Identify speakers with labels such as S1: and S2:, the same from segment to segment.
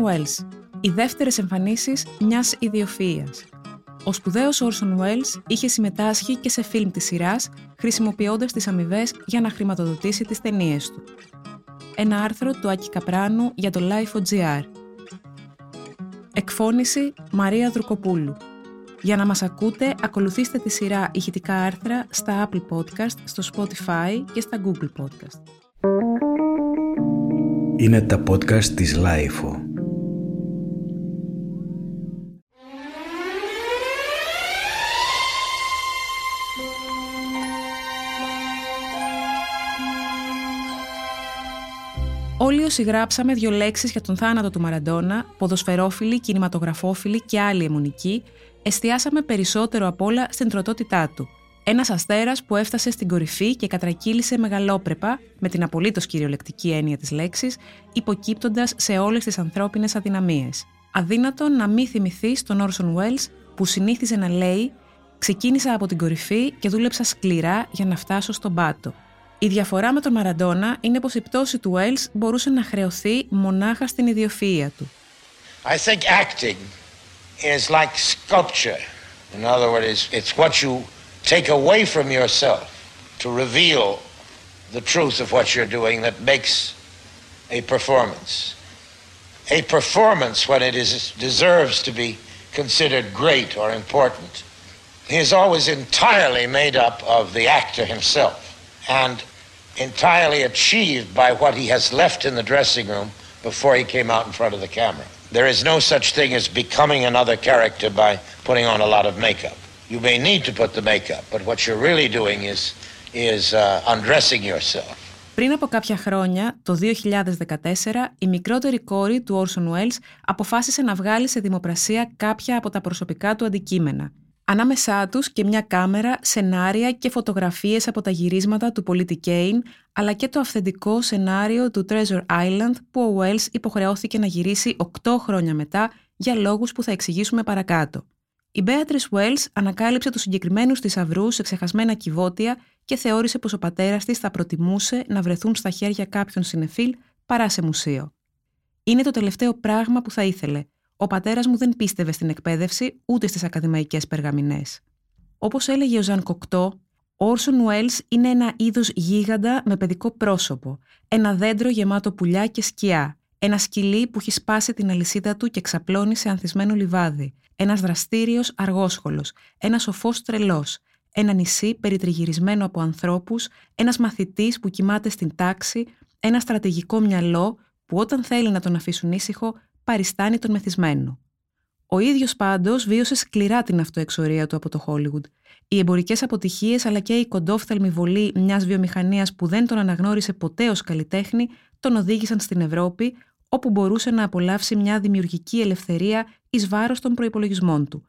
S1: Orson Welles. Οι δεύτερες εμφανίσεις μιας ιδιοφυΐας. Ο σπουδαίος Orson Welles είχε συμμετάσχει και σε φιλμ της σειράς, χρησιμοποιώντας τις αμοιβές για να χρηματοδοτήσει τις ταινίες του. Ένα άρθρο του Άκη Καπράνου για το Life.gr. Εκφώνηση Μαρία Δρουκοπούλου. Για να μας ακούτε, ακολουθήστε τη σειρά ηχητικά άρθρα στα Apple Podcast, στο Spotify και στα Google Podcast.
S2: Είναι τα podcast της Lifeo.
S1: Όλοι όσοι γράψαμε δύο λέξεις για τον θάνατο του Μαραντόνα, ποδοσφαιρόφιλοι, κινηματογραφόφιλοι και άλλοι αιμονικοί, εστιάσαμε περισσότερο απ' όλα στην τροτότητά του. Ένας αστέρας που έφτασε στην κορυφή και κατρακύλησε μεγαλόπρεπα, με την απολύτως κυριολεκτική έννοια της λέξης, υποκύπτοντας σε όλες τις ανθρώπινες αδυναμίες. Αδύνατο να μην θυμηθεί τον Όρσον Welles που συνήθιζε να λέει Ξεκίνησα από την κορυφή και δούλεψα σκληρά για να φτάσω στον πάτο. Η διαφορά με τον Μαραντόνα είναι πως η πτώση του Wells μπορούσε να χρεωθεί μονάχα στην ιδιοφυΐα του.
S3: I think acting is like sculpture. In other words, it's what you take away from yourself to reveal the truth of what you're doing that makes a performance. A performance, when it is, deserves to be considered great or important, is always entirely made up of the actor himself. And entirely achieved by what he has left in the dressing room before he came out in front of the camera. There is no such thing as becoming another character by putting on a lot of makeup. You may need to put the makeup, but what you're really doing is, is uh, undressing yourself.
S1: Πριν από κάποια χρόνια, το 2014, η μικρότερη κόρη του Orson Welles αποφάσισε να βγάλει σε δημοπρασία κάποια από τα προσωπικά του αντικείμενα. Ανάμεσά τους και μια κάμερα, σενάρια και φωτογραφίες από τα γυρίσματα του πολίτη Κέιν, αλλά και το αυθεντικό σενάριο του Treasure Island που ο Wells υποχρεώθηκε να γυρίσει 8 χρόνια μετά για λόγους που θα εξηγήσουμε παρακάτω. Η Beatrice Wells ανακάλυψε τους συγκεκριμένους θησαυρού σε ξεχασμένα κυβότια και θεώρησε πως ο πατέρας της θα προτιμούσε να βρεθούν στα χέρια κάποιων συνεφίλ παρά σε μουσείο. Είναι το τελευταίο πράγμα που θα ήθελε, ο πατέρας μου δεν πίστευε στην εκπαίδευση ούτε στις ακαδημαϊκές περγαμηνές. Όπως έλεγε ο Ζαν Κοκτό, ο Όρσον Ουέλ είναι ένα είδος γίγαντα με παιδικό πρόσωπο, ένα δέντρο γεμάτο πουλιά και σκιά, ένα σκυλί που έχει σπάσει την αλυσίδα του και ξαπλώνει σε ανθισμένο λιβάδι, ένας δραστήριος αργόσχολος, ένα σοφός τρελός, ένα νησί περιτριγυρισμένο από ανθρώπους, ένας μαθητής που κοιμάται στην τάξη, ένα στρατηγικό μυαλό που όταν θέλει να τον αφήσουν ήσυχο παριστάνει τον μεθυσμένο. Ο ίδιος πάντως βίωσε σκληρά την αυτοεξορία του από το Hollywood. Οι εμπορικές αποτυχίες αλλά και η κοντόφθαλμη βολή μιας βιομηχανίας που δεν τον αναγνώρισε ποτέ ως καλλιτέχνη τον οδήγησαν στην Ευρώπη, όπου μπορούσε να απολαύσει μια δημιουργική ελευθερία εις βάρος των προπολογισμών του.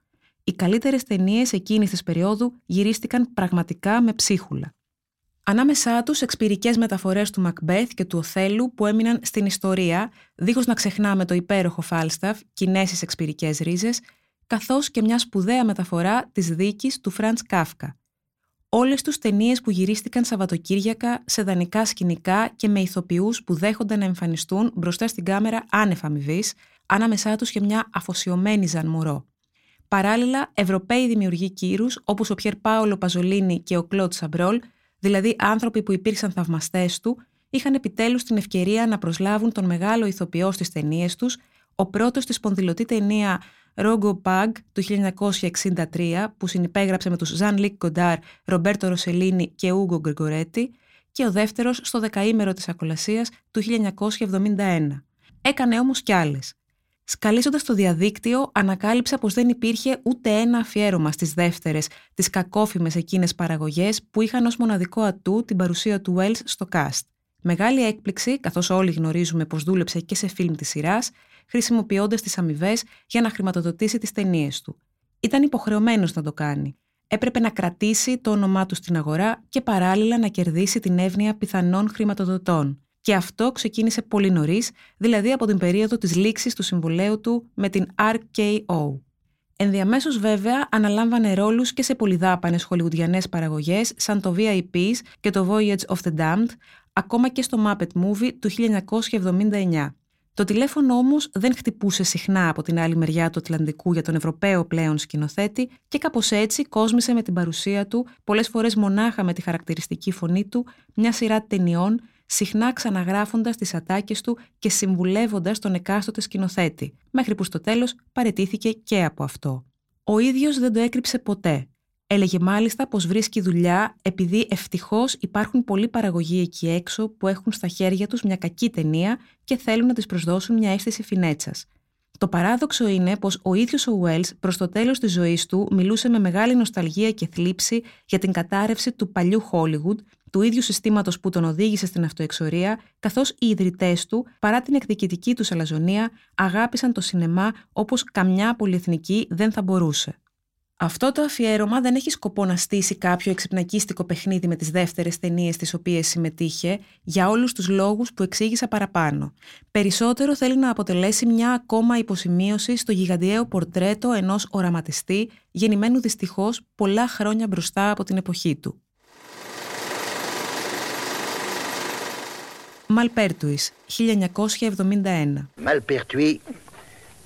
S1: Οι καλύτερες ταινίες εκείνης της περίοδου γυρίστηκαν πραγματικά με ψίχουλα. Ανάμεσά τους εξπυρικές μεταφορές του Μακμπέθ και του Οθέλου που έμειναν στην ιστορία, δίχως να ξεχνάμε το υπέροχο Φάλσταφ, κοινές εξπυρικές ρίζες, καθώς και μια σπουδαία μεταφορά της δίκης του Φραντς Κάφκα. Όλες τους ταινίες που γυρίστηκαν Σαββατοκύριακα σε δανεικά σκηνικά και με ηθοποιούς που δέχονταν να εμφανιστούν μπροστά στην κάμερα άνευ αμοιβής, ανάμεσά τους και μια αφοσιωμένη Ζαν Μουρό. Παράλληλα, Ευρωπαίοι δημιουργοί κύρους όπως ο Πιερ Πάολο Παζολίνη και ο Κλοντ Σαμπρόλ δηλαδή άνθρωποι που υπήρξαν θαυμαστές του, είχαν επιτέλους την ευκαιρία να προσλάβουν τον μεγάλο ηθοποιό στις ταινίες τους, ο πρώτος στη σπονδυλωτή ταινία Ro.Go.Pa.G. του 1963, που συνυπέγραψε με τους Ζαν Λικ Γκοντάρ, Ρομπέρτο Ροσελίνη και Ούγκο Γκρεγορέτη, και ο δεύτερος στο δεκαήμερο της ακολασίας του 1971. Έκανε όμως κι άλλες. Σκαλίζοντας το διαδίκτυο, ανακάλυψα πως δεν υπήρχε ούτε ένα αφιέρωμα στις δεύτερες, τις κακόφημες εκείνες παραγωγές που είχαν ως μοναδικό ατού την παρουσία του Wells στο cast. Μεγάλη έκπληξη, καθώς όλοι γνωρίζουμε πως δούλεψε και σε φιλμ της σειράς, χρησιμοποιώντας τις αμοιβές για να χρηματοδοτήσει τις ταινίες του. Ήταν υποχρεωμένος να το κάνει. Έπρεπε να κρατήσει το όνομά του στην αγορά και παράλληλα να κερδίσει την εύνοια πιθανών χρηματοδοτών. Και αυτό ξεκίνησε πολύ νωρίς, δηλαδή από την περίοδο της λήξης του συμβολέου του με την RKO. Ενδιαμέσως, βέβαια, αναλάμβανε ρόλους και σε πολυδάπανες χολιγουδιανέ παραγωγές σαν το VIPs και το Voyage of the Damned, ακόμα και στο Muppet Movie του 1979. Το Το τηλέφωνο όμως δεν χτυπούσε συχνά από την άλλη μεριά του Ατλαντικού για τον Ευρωπαίο πλέον σκηνοθέτη και κάπως έτσι κόσμησε με την παρουσία του, πολλές φορές μονάχα με τη χαρακτηριστική φωνή του, μια σειρά ταινιών, συχνά ξαναγράφοντας τις ατάκες του και συμβουλεύοντας τον εκάστοτε σκηνοθέτη, μέχρι που στο τέλος παρετήθηκε και από αυτό. Ο ίδιος δεν το έκρυψε ποτέ. Έλεγε μάλιστα πως βρίσκει δουλειά επειδή ευτυχώς υπάρχουν πολλοί παραγωγοί εκεί έξω που έχουν στα χέρια τους μια κακή ταινία και θέλουν να της προσδώσουν μια αίσθηση φινέτσας. Το παράδοξο είναι πως ο ίδιος ο Wells προς το τέλος της ζωής του μιλούσε με μεγάλη νοσταλγία και θλίψη για την κατάρρευση του παλιού Hollywood, του ίδιου συστήματος που τον οδήγησε στην αυτοεξορία, καθώς οι ιδρυτές του, παρά την εκδικητική τους αλαζονία, αγάπησαν το σινεμά όπως καμιά πολυεθνική δεν θα μπορούσε. Αυτό το αφιέρωμα δεν έχει σκοπό να στήσει κάποιο εξυπνακίστικο παιχνίδι με τις δεύτερες ταινίες τις οποίες συμμετείχε για όλους τους λόγους που εξήγησα παραπάνω. Περισσότερο θέλει να αποτελέσει μια ακόμα υποσημείωση στο γιγαντιαίο πορτρέτο ενός οραματιστή γεννημένου δυστυχώς πολλά χρόνια μπροστά από την εποχή του. Malpertuis, 1971
S4: Malpertuis,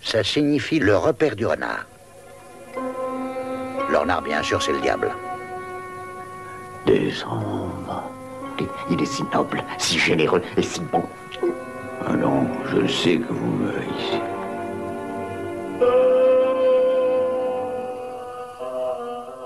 S4: ça signifie le repère du renard. L'ornard, bien sûr, c'est le diable.
S5: Descendre. Il est si noble, si généreux et si bon. Ah non, je sais que vous me haïssez.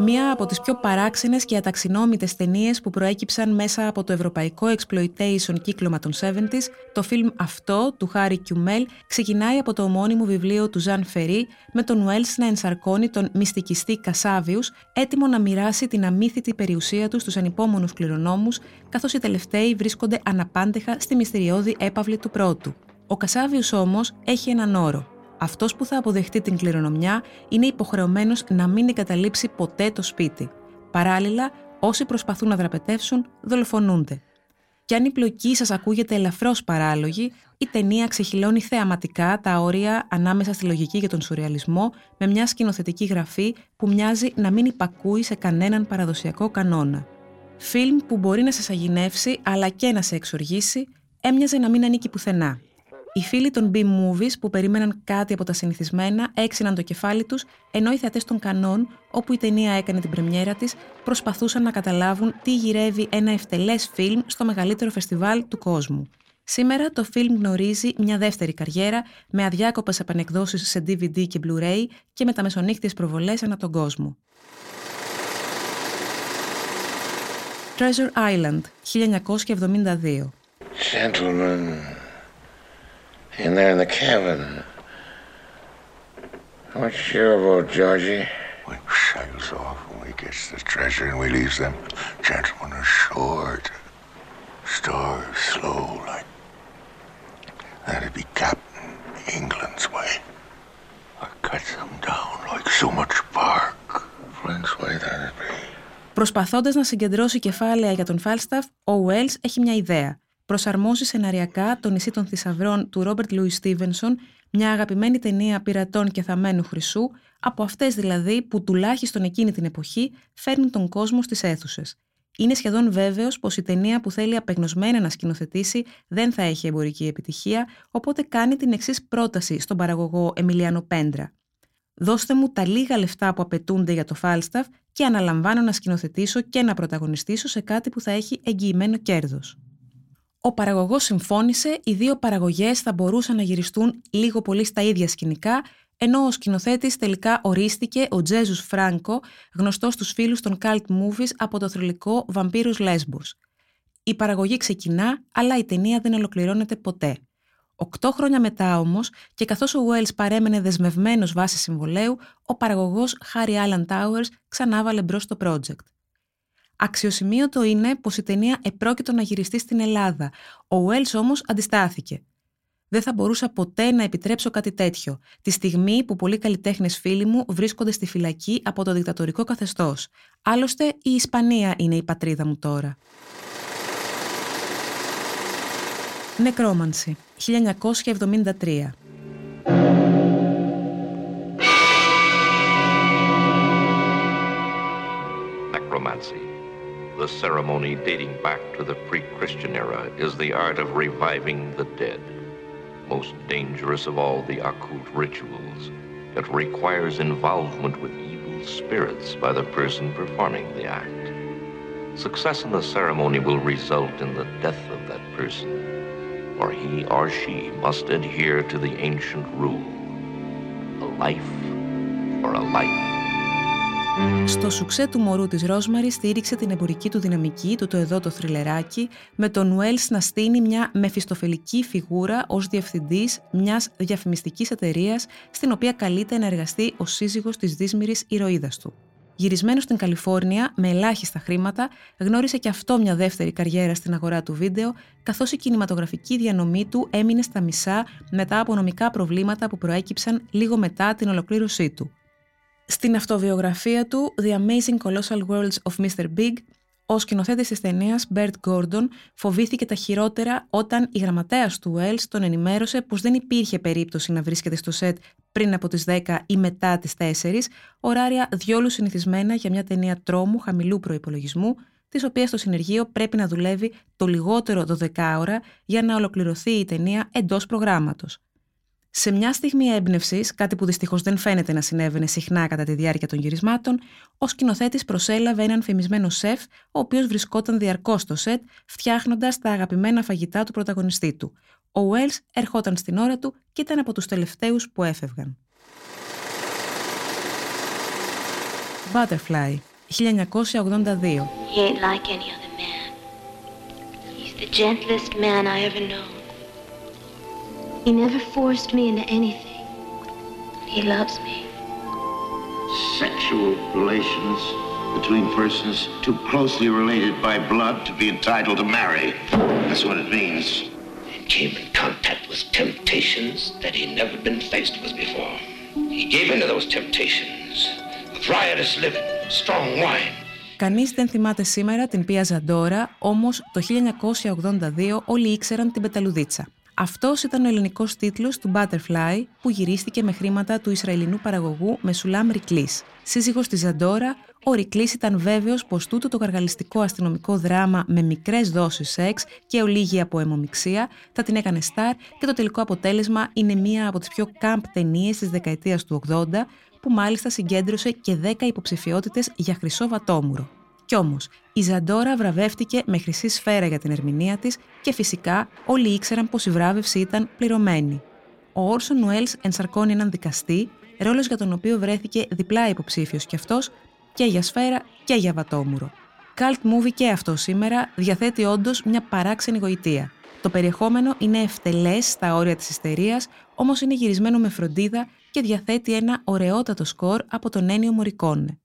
S1: Μία από τις πιο παράξενες και αταξινόμητες ταινίες που προέκυψαν μέσα από το ευρωπαϊκό exploitation κύκλωμα των 70s, το φιλμ αυτό του Χάρι Κιουμέλ ξεκινάει από το ομώνυμο βιβλίο του Ζαν Φερί με τον Ουέλς να ενσαρκώνει τον μυστικιστή Κασάβιους έτοιμο να μοιράσει την αμύθιτη περιουσία του στους ανυπόμονους κληρονόμους καθώς οι τελευταίοι βρίσκονται αναπάντεχα στη μυστηριώδη έπαυλη του πρώτου. Ο Κασάβιους όμως έχει έναν όρο αυτός που θα αποδεχτεί την κληρονομιά είναι υποχρεωμένος να μην εγκαταλείψει ποτέ το σπίτι. Παράλληλα, όσοι προσπαθούν να δραπετεύσουν, δολοφονούνται. Και αν η πλοκή σας ακούγεται ελαφρώς παράλογη, η ταινία ξεχυλώνει θεαματικά τα όρια ανάμεσα στη λογική και τον σουρεαλισμό με μια σκηνοθετική γραφή που μοιάζει να μην υπακούει σε κανέναν παραδοσιακό κανόνα. Φιλμ που μπορεί να σα αγινεύσει αλλά και να σε εξοργήσει, έμοιαζε να μην ανήκει πουθενά. Οι φίλοι των B-movies που περίμεναν κάτι από τα συνηθισμένα έξυναν το κεφάλι τους, ενώ οι θεατές των κανόν, όπου η ταινία έκανε την πρεμιέρα της, προσπαθούσαν να καταλάβουν τι γυρεύει ένα ευτελές φιλμ στο μεγαλύτερο φεστιβάλ του κόσμου. Σήμερα το φιλμ γνωρίζει μια δεύτερη καριέρα με αδιάκοπες επανεκδόσεις σε DVD και Blu-ray και με τα μεσονύχτιες προβολές ανά τον κόσμο. Treasure Island, 1972
S3: Gentlemen, in there in the cabin. What's your about, Georgie?
S6: We sails off when we gets the treasure and we leaves them gentlemen ashore to starve slow like. That'd be Captain England's way. Or cut them down like so much bark. Friend's way that'd be.
S1: Προσπαθώντας να συγκεντρώσει κεφάλαια για τον Falstaff, ο Wells έχει μια ιδέα προσαρμόζει σεναριακά το νησί των θησαυρών του Ρόμπερτ Λούι Στίβενσον, μια αγαπημένη ταινία πειρατών και θαμένου χρυσού, από αυτές δηλαδή που τουλάχιστον εκείνη την εποχή φέρνουν τον κόσμο στις αίθουσες. Είναι σχεδόν βέβαιος πως η ταινία που θέλει απεγνωσμένα να σκηνοθετήσει δεν θα έχει εμπορική επιτυχία, οπότε κάνει την εξής πρόταση στον παραγωγό Εμιλιάνο Πέντρα. Δώστε μου τα λίγα λεφτά που απαιτούνται για το Falstaff και αναλαμβάνω να σκηνοθετήσω και να πρωταγωνιστήσω σε κάτι που θα έχει εγγυημένο κέρδος. Ο παραγωγός συμφώνησε, οι δύο παραγωγές θα μπορούσαν να γυριστούν λίγο πολύ στα ίδια σκηνικά, ενώ ο σκηνοθέτης τελικά ορίστηκε ο Τζέζους Φράγκο, γνωστός στους φίλους των cult movies από το θρηλυκό Βαμπύρου Λέσμπο. Η παραγωγή ξεκινά, αλλά η ταινία δεν ολοκληρώνεται ποτέ. Οκτώ χρόνια μετά όμως, και καθώς ο Wells παρέμενε δεσμευμένος βάσει συμβολέου, ο παραγωγός Harry Allen Towers ξανάβαλε μπρος το project. Αξιοσημείωτο είναι πως η ταινία επρόκειτο να γυριστεί στην Ελλάδα. Ο Wells όμως αντιστάθηκε. Δεν θα μπορούσα ποτέ να επιτρέψω κάτι τέτοιο, τη στιγμή που πολλοί καλλιτέχνες φίλοι μου βρίσκονται στη φυλακή από το δικτατορικό καθεστώς. Άλλωστε, η Ισπανία είναι η πατρίδα μου τώρα. Νεκρόμανση, 1973
S7: The ceremony dating back to the pre Christian era is the art of reviving the dead. most dangerous of all the occult rituals. It requires involvement with evil spirits by the person performing the act. Success in the ceremony will result in the death of that person, or he or she must adhere to the ancient rule a life for a life.
S1: Στο σουξέ του μωρού της Ρόσμαρης στήριξε την εμπορική του δυναμική του το εδώ το θρυλεράκι με τον Ουέλς να στείνει μια μεφιστοφελική φιγούρα ως διευθυντής μιας διαφημιστικής εταιρείας στην οποία καλείται να εργαστεί ο σύζυγος της δύσμηρης ηρωίδας του. Γυρισμένος στην Καλιφόρνια με ελάχιστα χρήματα, γνώρισε και αυτό μια δεύτερη καριέρα στην αγορά του βίντεο, καθώς η κινηματογραφική διανομή του έμεινε στα μισά μετά από νομικά προβλήματα που προέκυψαν λίγο μετά την ολοκλήρωσή του. Στην αυτοβιογραφία του The Amazing Colossal Worlds of Mr. Big, ο σκηνοθέτης της ταινίας Bert Gordon φοβήθηκε τα χειρότερα όταν η γραμματέας του Wells τον ενημέρωσε πως δεν υπήρχε περίπτωση να βρίσκεται στο σετ πριν από τις 10 ή μετά τις 4, ωράρια διόλου συνηθισμένα για μια ταινία τρόμου χαμηλού προπολογισμού, της οποίας στο συνεργείο πρέπει να δουλεύει το λιγότερο 12 ώρα για να ολοκληρωθεί η ταινία εντός προγράμματος. Σε μια στιγμή έμπνευσης, κάτι που δυστυχώς δεν φαίνεται να συνέβαινε συχνά κατά τη διάρκεια των γυρισμάτων, ο σκηνοθέτης προσέλαβε έναν φημισμένο σεφ, ο οποίος βρισκόταν διαρκώς στο σετ, φτιάχνοντας τα αγαπημένα φαγητά του πρωταγωνιστή του. Ο Wells ερχόταν στην ώρα του και ήταν από τους τελευταίους που έφευγαν. Butterfly, 1982.
S8: He ain't like any other man. He's the gentlest man I ever known. He never forced me into anything. He loves me.
S5: Sexual relations between persons too closely related by blood to be entitled to marry. That's what it means.
S3: He came in contact with temptations that he'd never been faced with before. He gave into those temptations with riotous living, strong wine.
S1: Κανείς δεν θυμάται σήμερα την Πία Ζαντόρα, όμως το 1982 όλοι ήξεραν την Πεταλουδίτσα. Αυτός ήταν ο ελληνικός τίτλος του Butterfly, που γυρίστηκε με χρήματα του Ισραηλινού παραγωγού Μεσουλάμ Ρικλής. Σύζυγος της Ζαντόρα, ο Ρικλής ήταν βέβαιος πως τούτο το καργαλιστικό αστυνομικό δράμα με μικρές δόσεις σεξ και ολίγη από αιμομηξία θα την έκανε στάρ και το τελικό αποτέλεσμα είναι μία από τις πιο κάμπ ταινίες της δεκαετίας του 80, που μάλιστα συγκέντρωσε και 10 υποψηφιότητες για χρυσό βατόμουρο. Κι όμως, η Ζαντόρα βραβεύτηκε με χρυσή σφαίρα για την ερμηνεία της και φυσικά όλοι ήξεραν πως η βράβευση ήταν πληρωμένη. Ο Όρσον Νουέλς ενσαρκώνει έναν δικαστή, ρόλος για τον οποίο βρέθηκε διπλά υποψήφιος κι αυτός και για σφαίρα και για βατόμουρο. Cult movie και αυτό σήμερα διαθέτει όντως μια παράξενη γοητεία. Το περιεχόμενο είναι ευτελές στα όρια της ιστερίας, όμως είναι γυρισμένο με φροντίδα και διαθέτει ένα ωραιότατο σκορ από τον Ένιο Μωρικόνε.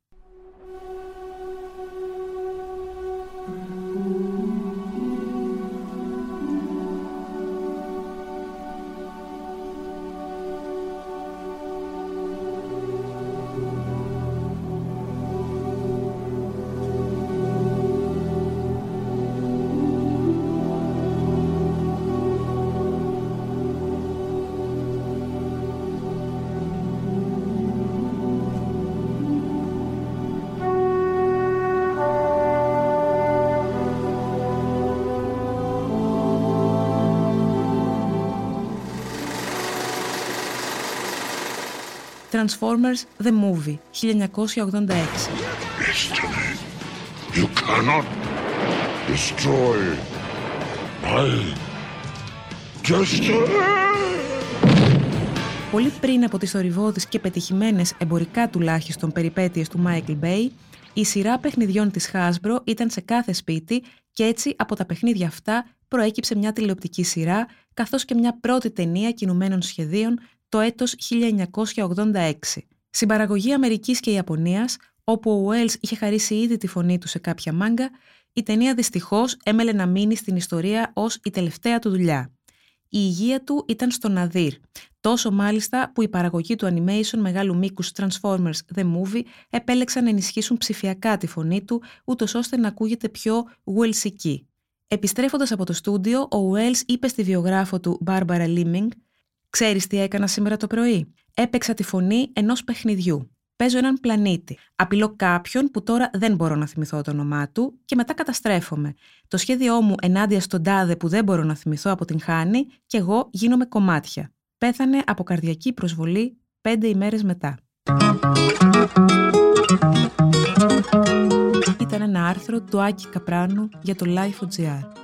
S1: Transformers The Movie, 1986.
S6: Destiny. You cannot destroy my destiny.
S1: Πολύ πριν από τις θορυβώδεις και πετυχημένες εμπορικά τουλάχιστον περιπέτειες του Michael Bay, η σειρά παιχνιδιών της Hasbro ήταν σε κάθε σπίτι και έτσι από τα παιχνίδια αυτά προέκυψε μια τηλεοπτική σειρά καθώς και μια πρώτη ταινία κινουμένων σχεδίων το έτος 1986. Συμπαραγωγή Αμερικής και Ιαπωνίας, όπου ο Wells είχε χαρίσει ήδη τη φωνή του σε κάποια μάγκα, η ταινία δυστυχώς έμελε να μείνει στην ιστορία ως η τελευταία του δουλειά. Η υγεία του ήταν στο ναδύρ, τόσο μάλιστα που η παραγωγή του animation μεγάλου μήκους Transformers The Movie επέλεξαν να ενισχύσουν ψηφιακά τη φωνή του, ούτως ώστε να ακούγεται πιο Wellsική. Επιστρέφοντας από το στούντιο, ο Wells είπε στη βιογράφο του Barbara Liming Ξέρεις τι έκανα σήμερα το πρωί; Έπαιξα τη φωνή ενός παιχνιδιού. Παίζω έναν πλανήτη. Απειλώ κάποιον που τώρα δεν μπορώ να θυμηθώ το όνομά του και μετά καταστρέφομαι. Το σχέδιό μου ενάντια στον τάδε που δεν μπορώ να θυμηθώ από την χάνη και εγώ γίνομαι κομμάτια. Πέθανε από καρδιακή προσβολή πέντε ημέρες μετά. Ήταν ένα άρθρο του Άκη Καπράνου για το Life.gr.